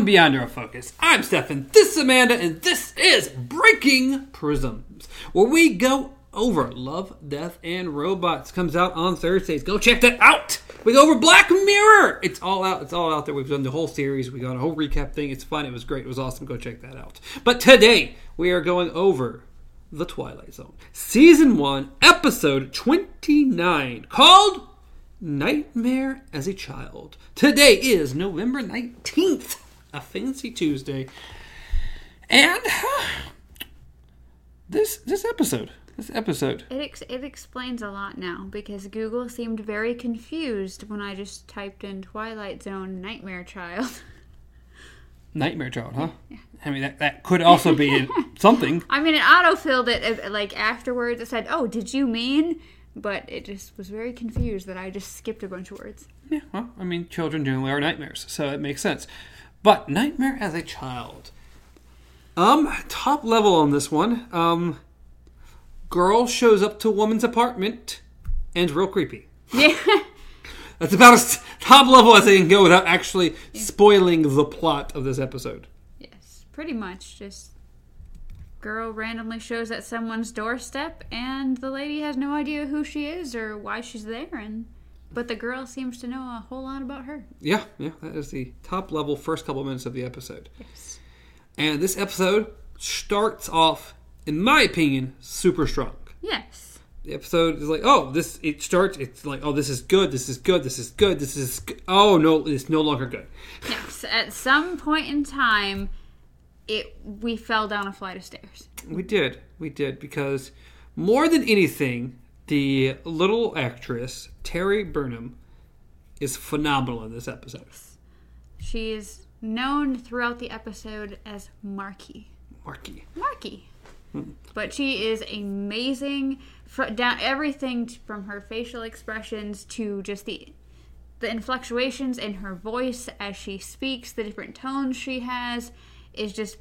Welcome beyond our focus. I'm Stefan. This is Amanda, and this is Breaking Prisms, where we go over Love, Death, and Robots. Comes out on Thursdays. Go check that out. We go over Black Mirror. It's all out. It's all out there. We've done the whole series. We got a whole recap thing. It's fun. It was great. It was awesome. Go check that out. But today we are going over The Twilight Zone, season one, episode twenty-nine, called Nightmare as a Child. Today is November 19th, a fancy Tuesday. And this this episode, this episode. It ex- it explains a lot now because Google seemed very confused when I just typed in Twilight Zone Nightmare Child. Nightmare Child, huh? Yeah. I mean, that, that could also be something. I mean, it autofilled it uh, like afterwards. It said, "Oh, did you mean?" But it just was very confused that I just skipped a bunch of words. Yeah, well, I mean, children generally are nightmares, so it makes sense. But Nightmare as a Child. Um, top level on this one. Um, girl shows up to woman's apartment and real creepy. Yeah. That's about as top level as I can go without actually spoiling the plot of this episode. yes, pretty much. Just girl randomly shows at someone's doorstep, and the lady has no idea who she is or why she's there, and but the girl seems to know a whole lot about her. Yeah, yeah, that is the top level first couple minutes of the episode. Yes. And this episode starts off, in my opinion, super strong. Yes. The episode is like, oh, this it starts. It's like, oh, this is good. This is good. This is good. This is good. oh no, it's no longer good. Yes. At some point in time, it we fell down a flight of stairs. We did, we did because more than anything, the little actress Terry Burnham is phenomenal in this episode. She is known throughout the episode as Markie. Markie. Markie. Hmm. But she is amazing. Fr down everything from her facial expressions to just the the inflectuations in her voice as she speaks, the different tones she has, is just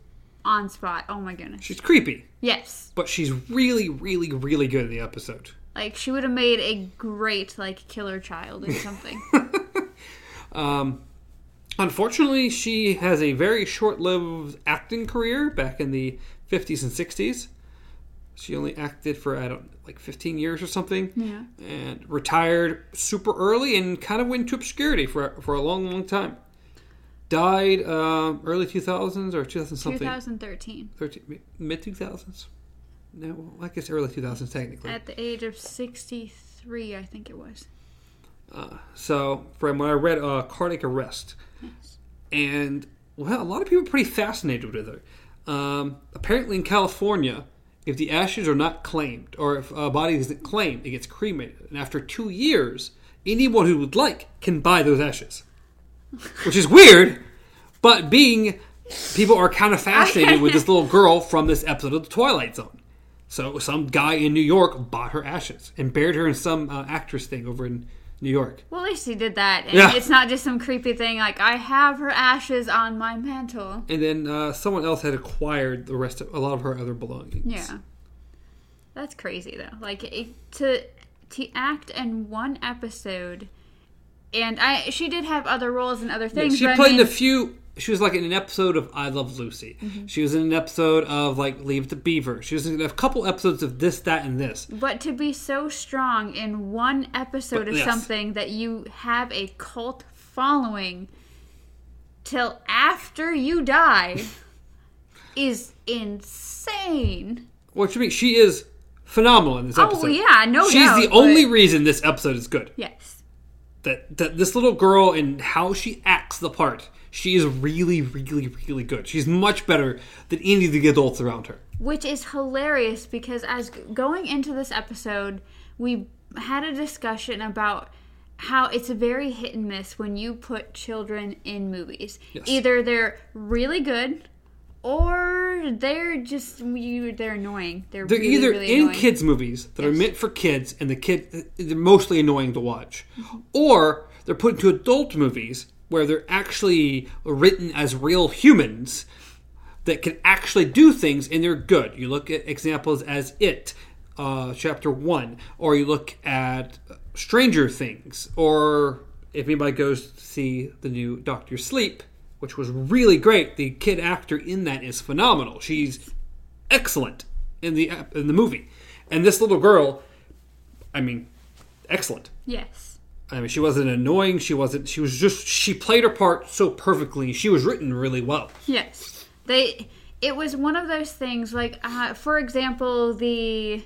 on spot. Oh my goodness. She's creepy, Yes. but she's really, really, really good in the episode. Like she would have made a great like killer child or something. Um, unfortunately, she has a very short-lived acting career back in the 50s and 60s. She only acted for I don't like 15 years or something, Yeah. and retired super early and kind of went into obscurity for for a long, long time. Died uh, early 2000s or 2000 something, 2013. 13, mid 2000s. No, well, I guess early 2000s technically. At the age of 63, I think it was. So, from when I read uh, Cardiac Arrest, and well, a lot of people are pretty fascinated with her. Um, apparently, in California, if the ashes are not claimed, or if a body isn't claimed, it gets cremated. And after two years, anyone who would like can buy those ashes, which is weird. But being people are kind of fascinated with this little girl from this episode of the Twilight Zone. So some guy in New York bought her ashes and buried her in some uh, actress thing over in New York. Well, at least he did that. And Yeah. it's not just some creepy thing like, I have her ashes on my mantle. And then uh, someone else had acquired the rest of a lot of her other belongings. Yeah. That's crazy, though. Like, it, to, to act in one episode. And I, she did have other roles and other things. she but I played in mean- a few. She was like in an episode of I Love Lucy. Mm-hmm. She was in an episode of like Leave the Beaver. She was in a couple episodes of this, that, and this. But to be so strong in one episode But, of yes. something that you have a cult following till after you die is insane. What you mean? She is phenomenal in this episode. Oh, yeah, no She's doubt, the but- only reason this episode is good. Yes. That that this little girl and how she acts the part. She is really, really, really good. She's much better than any of the adults around her. Which is hilarious because as going into this episode, we had a discussion about how it's a very hit and miss when you put children in movies. Yes. Either they're really good or they're just you they're annoying. They're, They're really, either really in annoying. kids movies that are meant for kids and the kid they're mostly annoying to watch, mm-hmm. or they're put into adult movies where they're actually written as real humans that can actually do things and they're good. You look at examples as It, uh, Chapter One, or you look at Stranger Things, or if anybody goes to see the new Doctor Sleep, which was really great. The kid actor in that is phenomenal. She's excellent in the in the movie, and this little girl, I mean, excellent. Yes. I mean, she wasn't annoying. She wasn't. She was just. She played her part so perfectly. She was written really well. Yes. They. It was one of those things. Like, uh, for example, the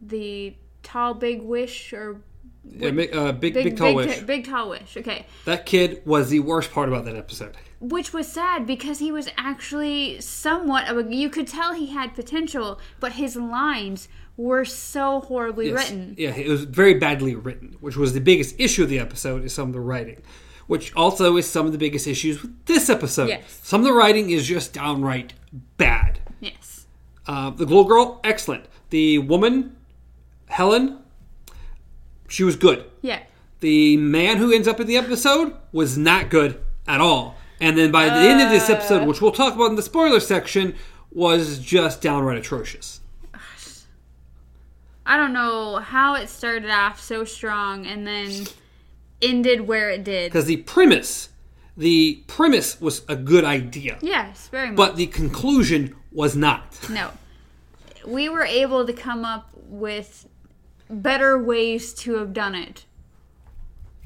the tall big wish or Yeah, ma- uh, big, big, big tall big, wish. big tall wish. Okay. that kid was the worst part about that episode. which was sad because he was actually somewhat of a you could tell he had potential but his lines were so horribly Yes. written Yeah, it was very badly written, which was the biggest issue of the episode. Is some of the writing, which also is some of the biggest issues with this episode. Yes. Some of the writing is just downright bad. yes Uh, the little girl, excellent. The woman, Helen, she was good. yeah The man who ends up in the episode was not good at all. And then by the end of this episode, which we'll talk about in the spoiler section, was just downright atrocious. I don't know how it started off so strong and then ended where it did. Because the premise, the premise was a good idea, yes very much. but the conclusion was not. no. We were able to come up with better ways to have done it.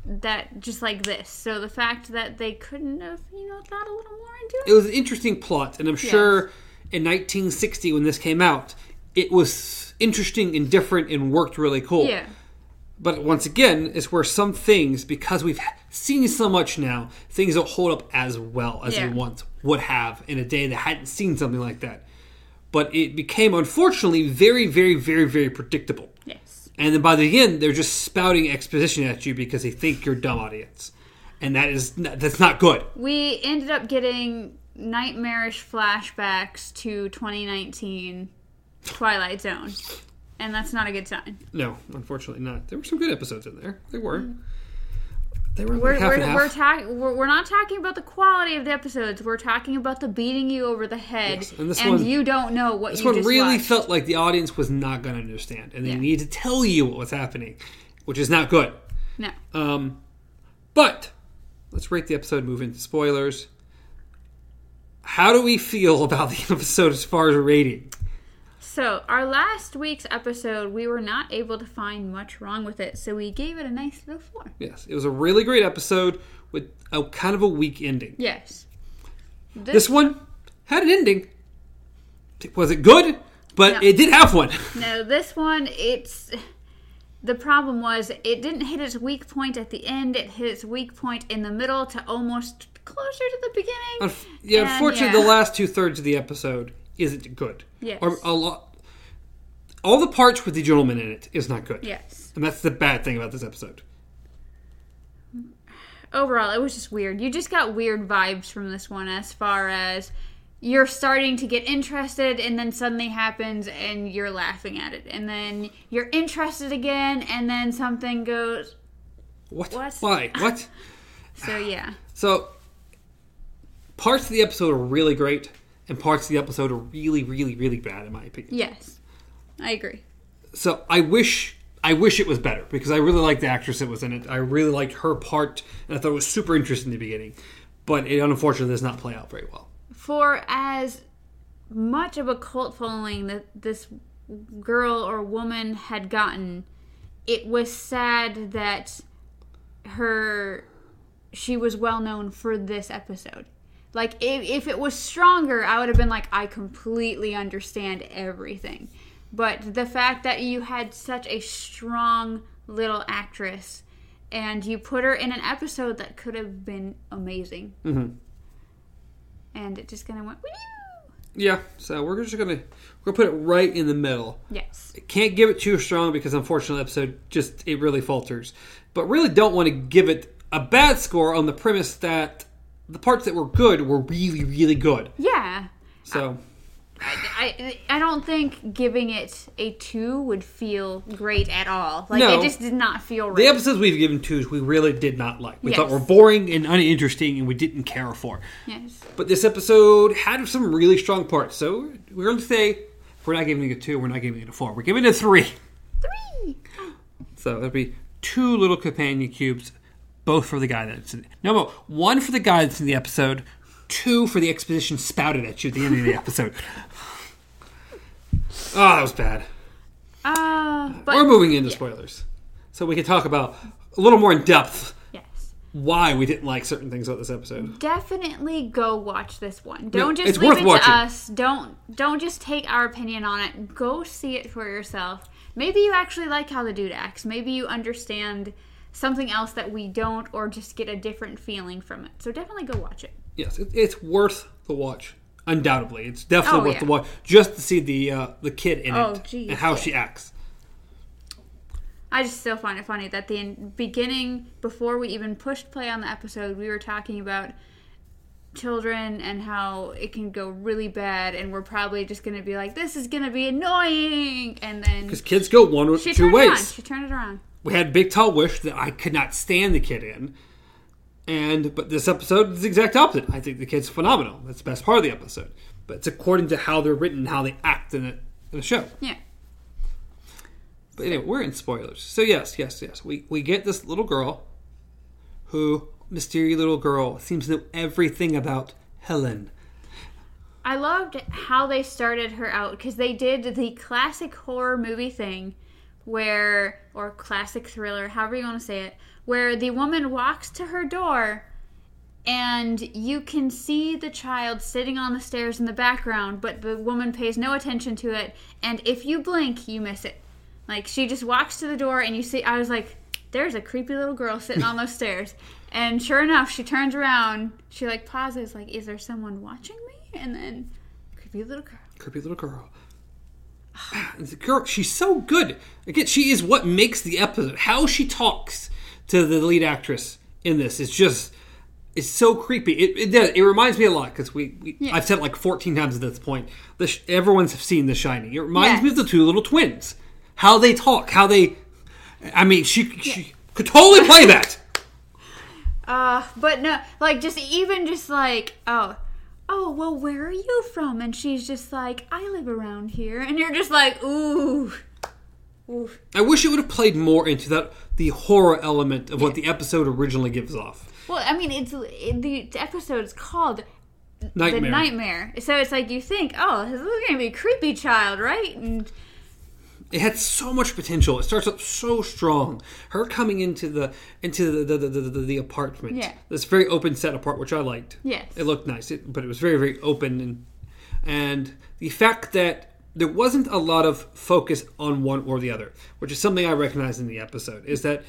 That just like this. So the fact that they couldn't have you know thought a little more into It It was an interesting plot, and I'm sure in 1960 when this came out, it was interesting and different and worked really cool. yeah But once again, it's where some things, because we've seen so much now, things don't hold up as well as Yeah. they once would have in a day that hadn't seen something like that. But it became, unfortunately, very, very, very, very predictable. yes And then by the end, they're just spouting exposition at you because they think you're a dumb audience, and that is that's not good. We ended up getting nightmarish flashbacks to 2019 Twilight Zone, and that's not a good sign. No, unfortunately not. There were some good episodes in there. They were. They were We're like half we're half. we're, talk- we're we're not talking about the quality of the episodes. We're talking about the beating you over the head, Yes, and and one- you don't know what This one really watched. felt like the audience was not going to understand, and they Yeah. needed to tell you what was happening, which is not good. no. Um, but let's rate the episode. Move into spoilers. How do we feel about the episode as far as rating? So our last week's episode, we were not able to find much wrong with it, so we gave it a nice little four. Yes, it was a really great episode with a kind of a weak ending. Yes. This one had an ending. Was it good? But No. it did have one. No, this one, it's. The problem was it didn't hit its weak point at the end. It hit its weak point in the middle to almost closer to the beginning. Unf- yeah, And, unfortunately, yeah. the last two thirds of the episode isn't good. Yes. Or a lot. All the parts with the gentleman in it is not good. Yes. And that's the bad thing about this episode. Overall, it was just weird. You just got weird vibes from this one as far as you're starting to get interested and then suddenly happens and you're laughing at it. And then you're interested again and then something goes. What? What? Why? What? So, yeah. So, parts of the episode are really great, and parts of the episode are really, really, really bad, in my opinion. Yes. I agree. So, I wish. I wish it was better because I really liked the actress that was in it. I really liked her part, and I thought it was super interesting in the beginning. But it unfortunately does not play out very well. for as much of a cult following that this girl or woman had gotten, it was sad that her she was well known for this episode. Like if, if it was stronger, I would have been like, I completely understand everything. But the fact that you had such a strong little actress and you put her in an episode that could have been amazing mm-hmm. and it just kind of went. Yeah, so we're just gonna we're gonna put it right in the middle. Yes. Can't give it too strong because unfortunately, the episode just it really falters. But really, don't want to give it a bad score on the premise that the parts that were good were really, really good. Yeah. So I, I, I don't think giving it a two would feel great at all. Like No. it just did not feel right. the episodes we've given twos we really did not like. We thought were boring and uninteresting, and we didn't care for. yes. But this episode had some really strong parts. So we're going to say we're not giving it a two. We're not giving it a four. We're giving it a three. Three. So that'd be two little companion cubes, both for the guy that's in. No, no, one for the guy that's in the episode, two for the exposition spouted at you at the end of the episode. oh, that was bad. Uh, but We're moving into spoilers, so we can talk about a little more in depth yes. why we didn't like certain things about this episode. Definitely go watch this one. Don't just leave it watching. to us. Don't don't just take our opinion on it. Go see it for yourself. Maybe you actually like how the dude acts. Maybe you understand something else that we don't, or just get a different feeling from it. So definitely go watch it. Yes, it, it's worth the watch. Undoubtedly, it's definitely Oh, worth yeah. the watch just to see the uh, the kid in Oh, it geez, and how yeah. she acts. I just still find it funny that the in- beginning, before we even pushed play on the episode, we were talking about children and how it can go really bad, and we're probably just going to be like, "This is going to be annoying," and then Because kids go one or she two turned it on. ways. She turned it around. We had Big Tall Wish that I could not stand the kid in. And but this episode is the exact opposite. I think the kid's phenomenal. That's the best part of the episode. But it's according to how they're written, how they act in, it, in the show. Yeah. But anyway, we're in spoilers. So yes, yes, yes. We we get this little girl who mysterious little girl seems to know everything about Helen. I loved how they started her out because they did the classic horror movie thing where, or classic thriller, however you want to say it, where the woman walks to her door and you can see the child sitting on the stairs in the background, but the woman pays no attention to it. And if you blink, you miss it. Like she just walks to the door and you see, I was like, there's a creepy little girl sitting on those stairs. And sure enough, she turns around, she like pauses, like, is there someone watching me? And then, creepy little girl. Creepy little girl. The girl, she's so good. Again, she is what makes the episode. How she talks to the lead actress in this is just it's so creepy. It it, does, it reminds me a lot because we, we Yeah. I've said it like fourteen times at this point. The, Sh- everyone's seen The Shining. It reminds me of the two little twins. How they talk. How they. I mean, she she could totally play that. Uh, but no, like just even just like, oh, oh, well, where are you from? And she's just like, I live around here. And you're just like, ooh. Ooh. I wish it would have played more into that the horror element of what the episode originally gives off. Well, I mean, it's it, the episode is called Nightmare. The Nightmare. So it's like you think, oh, this is going to be a creepy child, right? And it had so much potential. It starts up so strong. Her coming into the into the the, the, the, the apartment. Yeah. This very open set apart, which I liked. Yes. It looked nice, it, but it was very very open and and the fact that there wasn't a lot of focus on one or the other, which is something I recognize in the episode, is that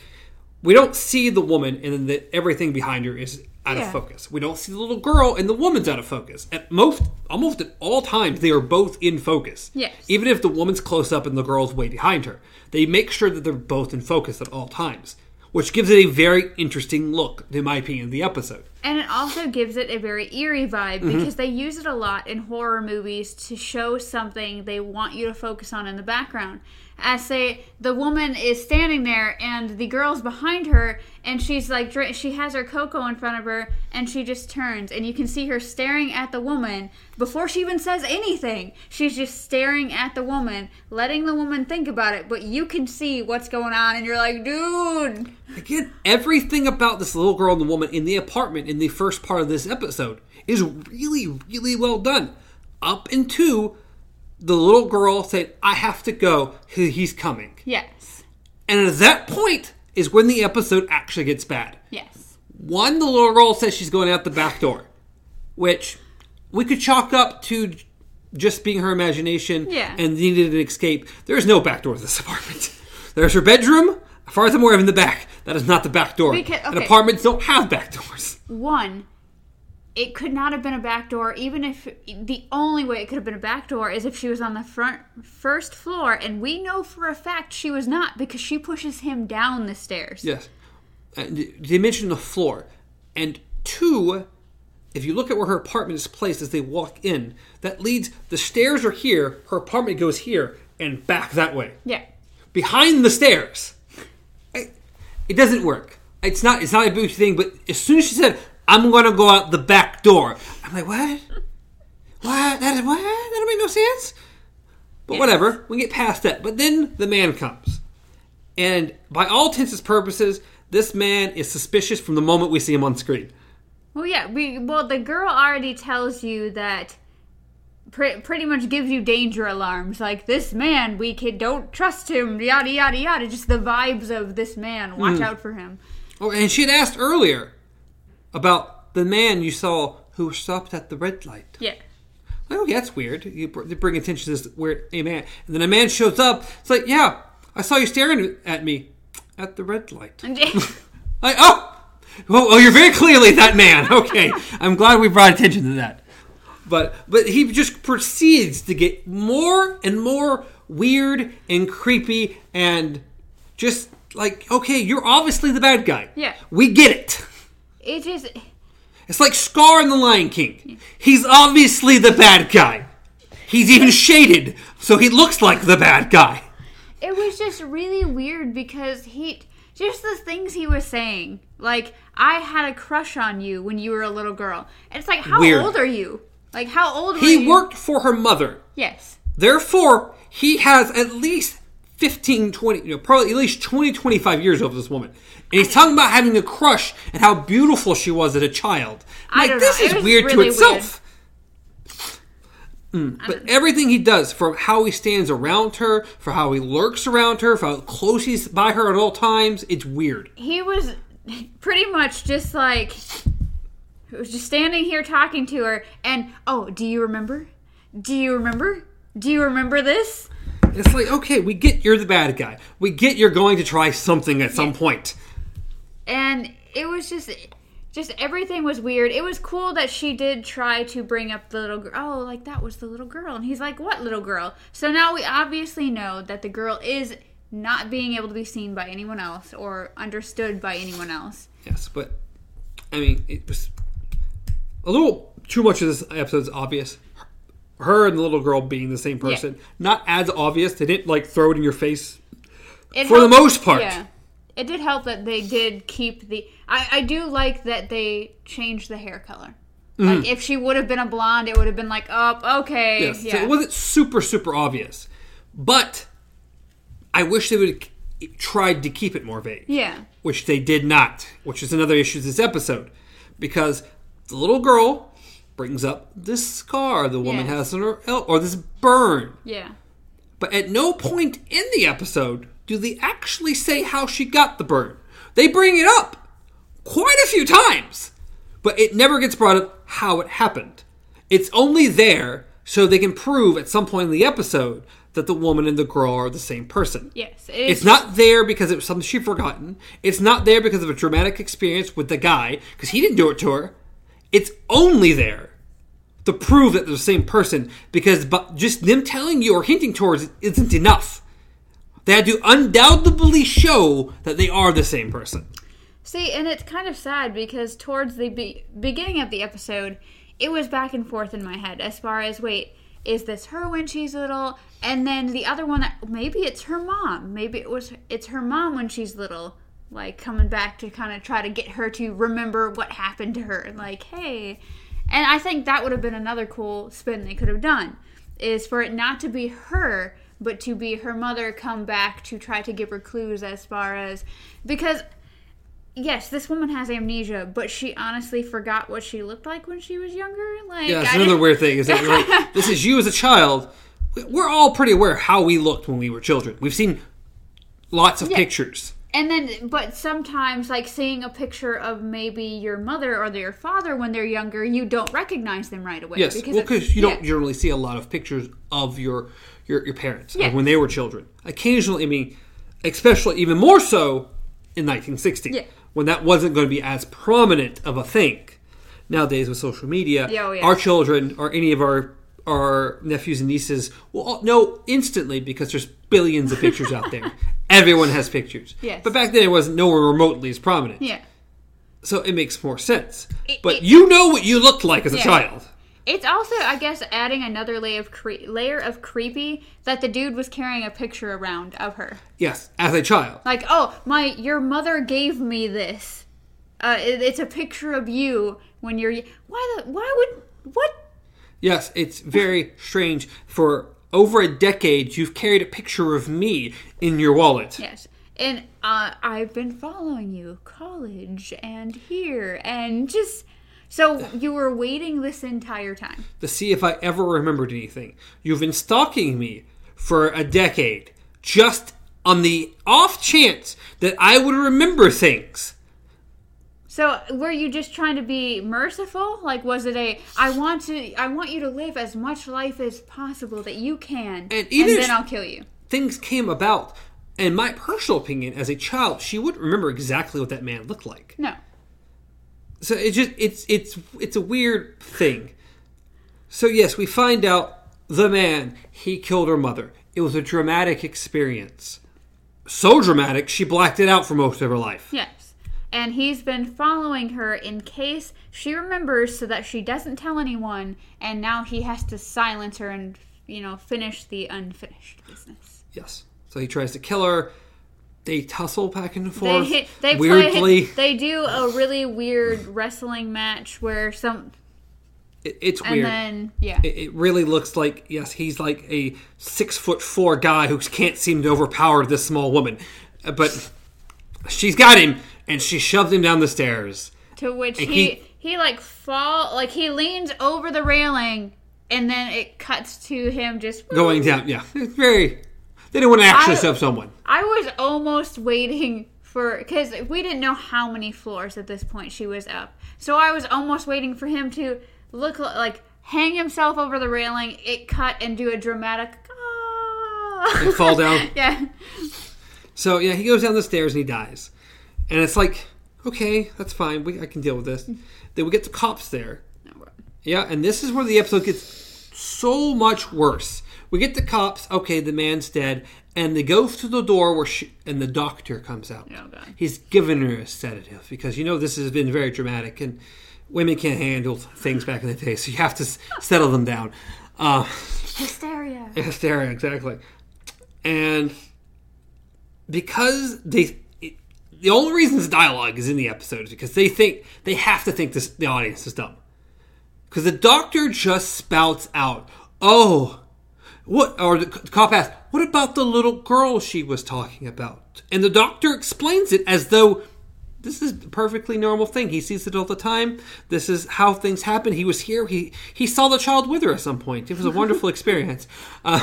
we don't see the woman and then the, everything behind her is out Yeah. of focus. We don't see the little girl and the woman's out of focus. At most, almost at all times, they are both in focus. Yes. Even if the woman's close up and the girl's way behind her, they make sure that they're both in focus at all times, which gives it a very interesting look, in my opinion, of the episode. And it also gives it a very eerie vibe Mm-hmm. because they use it a lot in horror movies to show something they want you to focus on in the background. As say the woman is standing there and the girl's behind her and she's like she has her cocoa in front of her and she just turns and you can see her staring at the woman before she even says anything. She's just staring at the woman, letting the woman think about it, but you can see what's going on and you're like, "Dude, Again, everything about this little girl and the woman in the apartment in the first part of this episode is really, really well done. Up into the little girl said, I have to go, he's coming. yes. And at that point is when the episode actually gets bad. Yes." One, the little girl says she's going out the back door, which we could chalk up to just being her imagination Yeah. and needed an escape. There is no back door to this apartment. There's her bedroom. As far as I'm in the back, that is not the back door. Because- And apartments don't have back doors. one it could not have been a back door even if the only way it could have been a back door is if she was on the front first floor and we know for a fact she was not because she pushes him down the stairs Yes. Uh, and they mentioned the floor. And two, if you look at where her apartment is placed as they walk in, that leads, the stairs are here, her apartment goes here, and back that way. yeah behind the stairs. I- It doesn't work. It's not. It's not a bougie thing. But as soon as she said, "I'm going to go out the back door," I'm like, "What? What? That is what? That don't make no sense." But Yes. whatever. We get past that. But then the man comes, and by all intents and purposes, this man is suspicious from the moment we see him on screen. Well, yeah. We well, the girl already tells you that. Pre- pretty much gives you danger alarms like this man we can don't trust him yada yada yada just the vibes of this man watch Hmm. out for him Oh, and she had asked earlier about the man you saw who stopped at the red light. yeah Oh, yeah, that's weird. You bring attention to this weird a man, and then a man shows up. It's like, yeah, I saw you staring at me at the red light. Like, oh, well, oh, you're very clearly that man. Okay, I'm glad we brought attention to that. But but he just proceeds to get more and more weird and creepy and just like, okay, you're obviously the bad guy. Yeah. we get it. It just It's like Scar in The Lion King. He's obviously the bad guy. He's even shaded, so he looks like the bad guy. it was just really weird because he just the things he was saying like i had a crush on you when you were a little girl and it's like how Weird. old are you like how old were He you worked for her mother. yes Therefore, he has at least 15, 20, you know, probably at least 20, 25 years over this woman. And he's talking about having a crush and how beautiful she was as a child. I like, this know. Is weird really to itself. Mm, but everything he does, from how he stands around her, for how he lurks around her, for how close he's by her at all times, it's weird. he was pretty much just like he was just standing here talking to her and oh do you remember do you remember do you remember this It's like, okay, we get you're the bad guy. We get you're going to try something at some point. and it was just just everything was weird it was cool that she did try to bring up the little girl oh like that was the little girl and he's like what little girl so now we obviously know that the girl is not being able to be seen by anyone else or understood by anyone else Yes, but I mean, it was a little too much of this episode is obvious. Her and the little girl being the same person, not as obvious. They didn't like throw it in your face. It For the most part. yeah. It did help that they did keep the. I, I do like that they changed the hair color. Mm-hmm. Like if she would have been a blonde, it would have been like, oh, okay. Yes, yeah, so it wasn't super super obvious, but I wish they would have tried to keep it more vague. yeah, which they did not, which is another issue this episode, because the little girl brings up this scar the woman Yes. has on her el- or this burn, yeah. but at no point in the episode do they actually say how she got the burn. They bring it up quite a few times, but it never gets brought up how it happened. It's only there so they can prove at some point in the episode that the woman and the girl are the same person. Yes, It's not there because it was something she'd forgotten. It's not there because of a dramatic experience with the guy, because he didn't do it to her. It's only there to prove that they're the same person, because just them telling you or hinting towards it isn't enough. They had to undoubtedly show that they are the same person. See, and it's kind of sad because towards the be- beginning of the episode, it was back and forth in my head as far as wait, is this her when she's little? And then the other one maybe it's her mom. Maybe it was it's her mom when she's little, like coming back to kind of try to get her to remember what happened to her. Like, hey. And I think that would have been another cool spin they could have done is for it not to be her but to be her mother come back to try to give her clues as far as because yes, this woman has amnesia, but she honestly forgot what she looked like when she was younger. Like, Yeah, that's I another didn't- weird thing. Is that like, this is you as a child. We're all pretty aware how we looked when we were children. We've seen lots of pictures. And then, but sometimes, like seeing a picture of maybe your mother or your father when they're younger, you don't recognize them right away. Yes, well, because you don't generally see a lot of pictures of your your, your parents like when they were children. Occasionally, I mean, especially even more so in 1960 Yeah. when that wasn't going to be as prominent of a thing. Nowadays, with social media, Yeah, oh, yeah. our children or any of our our nephews and nieces will all know instantly because there's billions of pictures out there. Everyone has pictures. Yes. But back then, it wasn't nowhere remotely as prominent. Yeah. So it makes more sense. It- but it- you know what you looked like as a child. It's also, I guess, adding another layer of cre- layer of creepy that the dude was carrying a picture around of her. Yes, as a child. Like, oh, my, your mother gave me this. Uh, it, it's a picture of you when you're. Why the? Why would? What? Yes, it's very strange. For over a decade, you've carried a picture of me in your wallet. Yes. And uh, I've been following you, college and here, and just So you were waiting this entire time. to see if I ever remembered anything. You've been stalking me for a decade, just on the off chance that I would remember things. So were you just trying to be merciful? Like was it a I want to I want you to live as much life as possible that you can and, even then I'll kill you. Things came about, And my personal opinion, as a child, she wouldn't remember exactly what that man looked like. No. So it's just it's it's it's a weird thing. So yes, we find out the man he killed her mother. It was a dramatic experience. So dramatic, she blacked it out for most of her life. Yes. And he's been following her in case she remembers so that she doesn't tell anyone and now he has to silence her and you know finish the unfinished business. Yes. So he tries to kill her. They tussle back and forth. They they weirdly. play they do a really weird wrestling match where some it- it's and weird. then yeah. it, it really looks like yes, he's like a six foot four guy who can't seem to overpower this small woman, Uh, but she's got him and she shoves him down the stairs. To which he, And he he- like fall like he leans over the railing and then it cuts to him just Going down, yeah, it's very. They didn't want to actually I- someone. I was almost waiting for because we didn't know how many floors at this point she was up, so I was almost waiting for him to look like hang himself over the railing, it cut and do a dramatic. "Ah." And fall down. yeah, So yeah, he goes down the stairs and he dies, and it's like, okay, that's fine. We, I can deal with this. then we get the cops there. Yeah, and this is where the episode gets so much worse. We get the cops. Okay, the man's dead, and they go to the door where she and the doctor comes out. Oh, God. He's given her a sedative because you know this has been very dramatic, and women can't handle things back in the day, so you have to s- settle them down. Uh, hysteria. hysteria, exactly. And because they, the only reason this dialogue is in the episode is because they think they have to think this the audience is dumb. Because the doctor just spouts out, "Oh, what?" Or the cop asks, "What about the little girl she was talking about?" And the doctor explains it as though this is a perfectly normal thing. He sees it all the time. This is how things happen. He was here. He he saw the child with her at some point. It was a wonderful experience. Uh,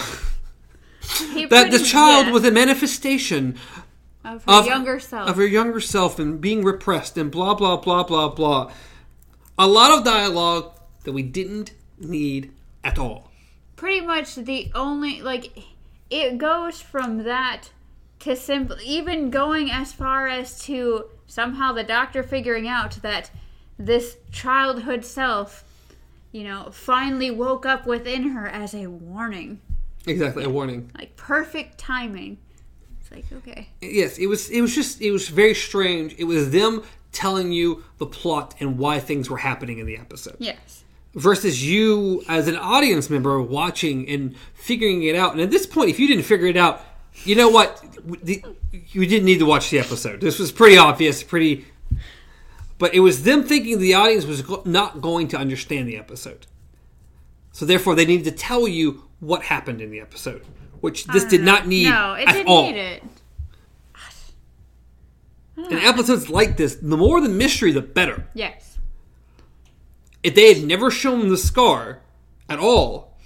that the child yeah, was a manifestation of her of younger self. of her younger self and being repressed and blah blah blah blah blah. A lot of dialogue that we didn't need at all. pretty much the only like it goes from that to simply even going as far as to somehow the doctor figuring out that this childhood self you know finally woke up within her as a warning Exactly, a warning. like perfect timing it's like okay Yes, it was. It was just. It was very strange. It was them telling you the plot and why things were happening in the episode. yes versus you as an audience member watching and figuring it out. And at this point, if you didn't figure it out, you know what? You didn't need to watch the episode. This was pretty obvious, pretty. But it was them thinking the audience was not going to understand the episode. So therefore, they needed to tell you what happened in the episode, which this did not need no it at didn't all. need it And episodes like this, the more the mystery, the better. yes if they had never shown the scar at all,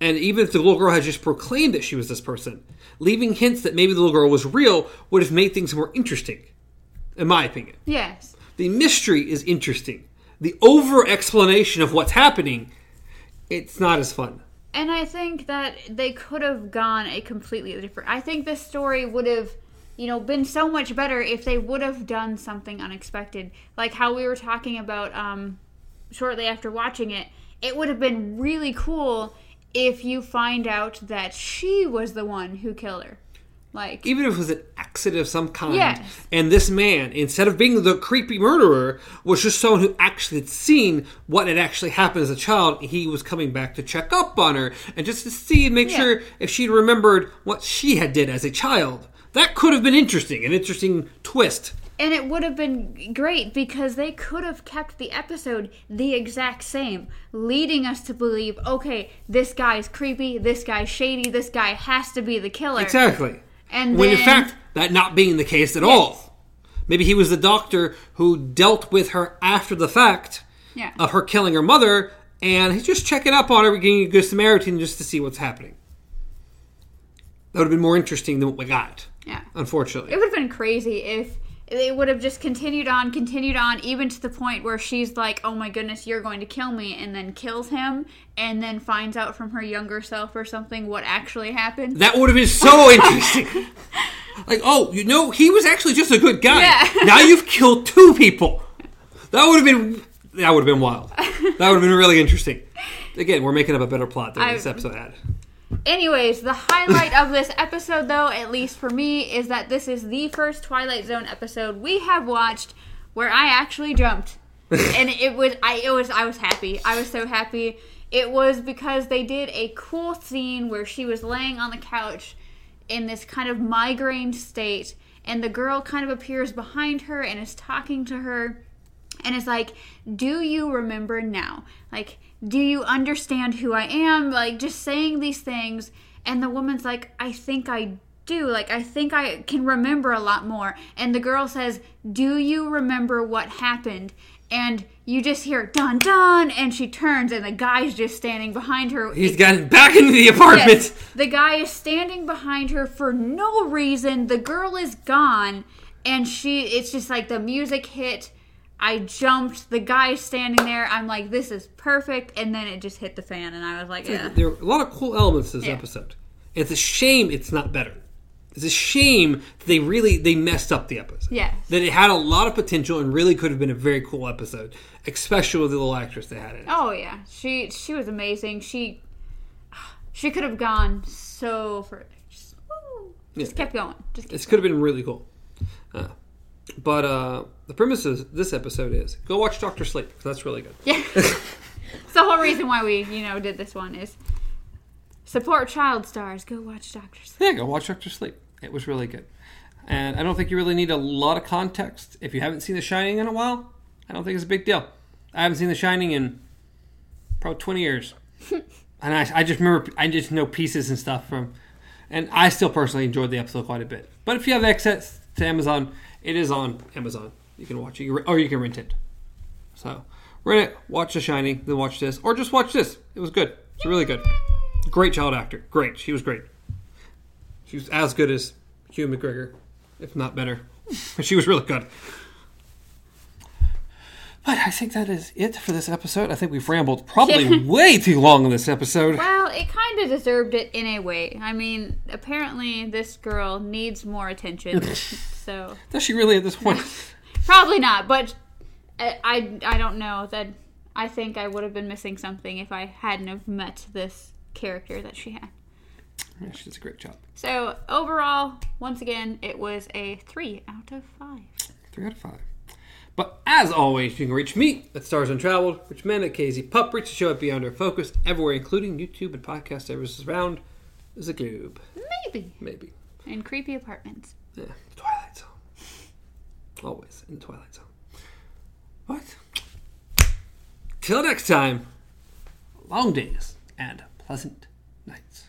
and even if the little girl had just proclaimed that she was this person, leaving hints that maybe the little girl was real would have made things more interesting, in my opinion. yes The mystery is interesting. The over explanation of what's happening, it's not as fun. And I think that they could have gone a completely different. I think this story would have, you know, been so much better if they would have done something unexpected, like how we were talking about um, shortly after watching it. It would have been really cool if you find out that she was the one who killed her. Like, Even if it was an accident of some kind, Yes. and this man, instead of being the creepy murderer, was just someone who actually had seen what had actually happened as a child, he was coming back to check up on her and just to see and make Yeah. sure if she'd remembered what she had did as a child. That could have been interesting, an interesting twist. And it would have been great because they could have kept the episode the exact same, leading us to believe, okay, this guy's creepy, this guy's shady, this guy has to be the killer. Exactly. And when in fact that not being the case at all. Maybe he was the doctor who dealt with her after the fact Yeah. of her killing her mother, and he's just checking up on her, getting a good Samaritan just to see what's happening. That would have been more interesting than what we got, Yeah. unfortunately. It would have been crazy if they would have just continued on, continued on, even to the point where she's like, "Oh my goodness, you're going to kill me," and then kills him, and then finds out from her younger self or something what actually happened. That would have been so interesting. like, oh, you know, he was actually just a good guy. Yeah. now you've killed two people. That would have been that would have been wild. That would have been really interesting. Again, we're making up a better plot than I- this episode had. Anyways, the highlight of this episode, though, at least for me, is that this is the first Twilight Zone episode we have watched where I actually jumped, and it was I it was I was happy. I was so happy. It was because they did a cool scene where she was laying on the couch in this kind of migraine state, and the girl kind of appears behind her and is talking to her and it's like do you remember now like do you understand who i am like just saying these things and the woman's like i think i do like i think i can remember a lot more and the girl says do you remember what happened and you just hear dun dun and she turns and the guy's just standing behind her He's gotten back into the apartment. Yes. The guy is standing behind her for no reason. The girl is gone, and she. It's just like the music hit. I jumped. The guy standing there. I'm like, this is perfect. And then it just hit the fan, and I was like, yeah. There are a lot of cool elements to this Yeah. episode. It's a shame it's not better. It's a shame that they really they messed up the episode. Yeah, That it had a lot of potential and really could have been a very cool episode, especially with the little actress they had in it. Oh yeah, she she was amazing. She she could have gone so further. Just, woo, just Yeah. kept going. Just kept This could have been really cool. Uh, but uh, the premise of this episode is go watch Doctor Sleep that's really good. Yeah. It's the whole reason why we, you know, did this one is support child stars. Go watch Doctor Sleep. Yeah, go watch Doctor Sleep. It was really good. And I don't think you really need a lot of context. If you haven't seen The Shining in a while, I don't think it's a big deal. I haven't seen The Shining in probably 20 years. and I, I just remember, I just know pieces and stuff from, and I still personally enjoyed the episode quite a bit. But if you have access to Amazon, it is on Amazon. You can watch it, or you can rent it. So, rent it, watch The Shining, then watch this, or just watch this. It was good. It's really good. Great child actor. Great. She was great. She was as good as Ewan McGregor, if not better. she was really good. But I think that is it for this episode. I think we've rambled probably way too long in this episode. Well, it kind of deserved it in a way. I mean, apparently this girl needs more attention. so Does she really at this point? probably not, but I, I I don't know that. I think I would have been missing something if I hadn't have met this character that she had. Yeah, she does a great job. So overall, once again, it was a three out of five. Three out of five. But as always, you can reach me at Stars Untraveled, reach men at KZ Pup, reach the show at Beyond Our Focus, everywhere, including YouTube and podcast services around the globe. Maybe Maybe. in creepy apartments. Yeah. Always in Twilight Zone. What? Till next time, long days and pleasant nights.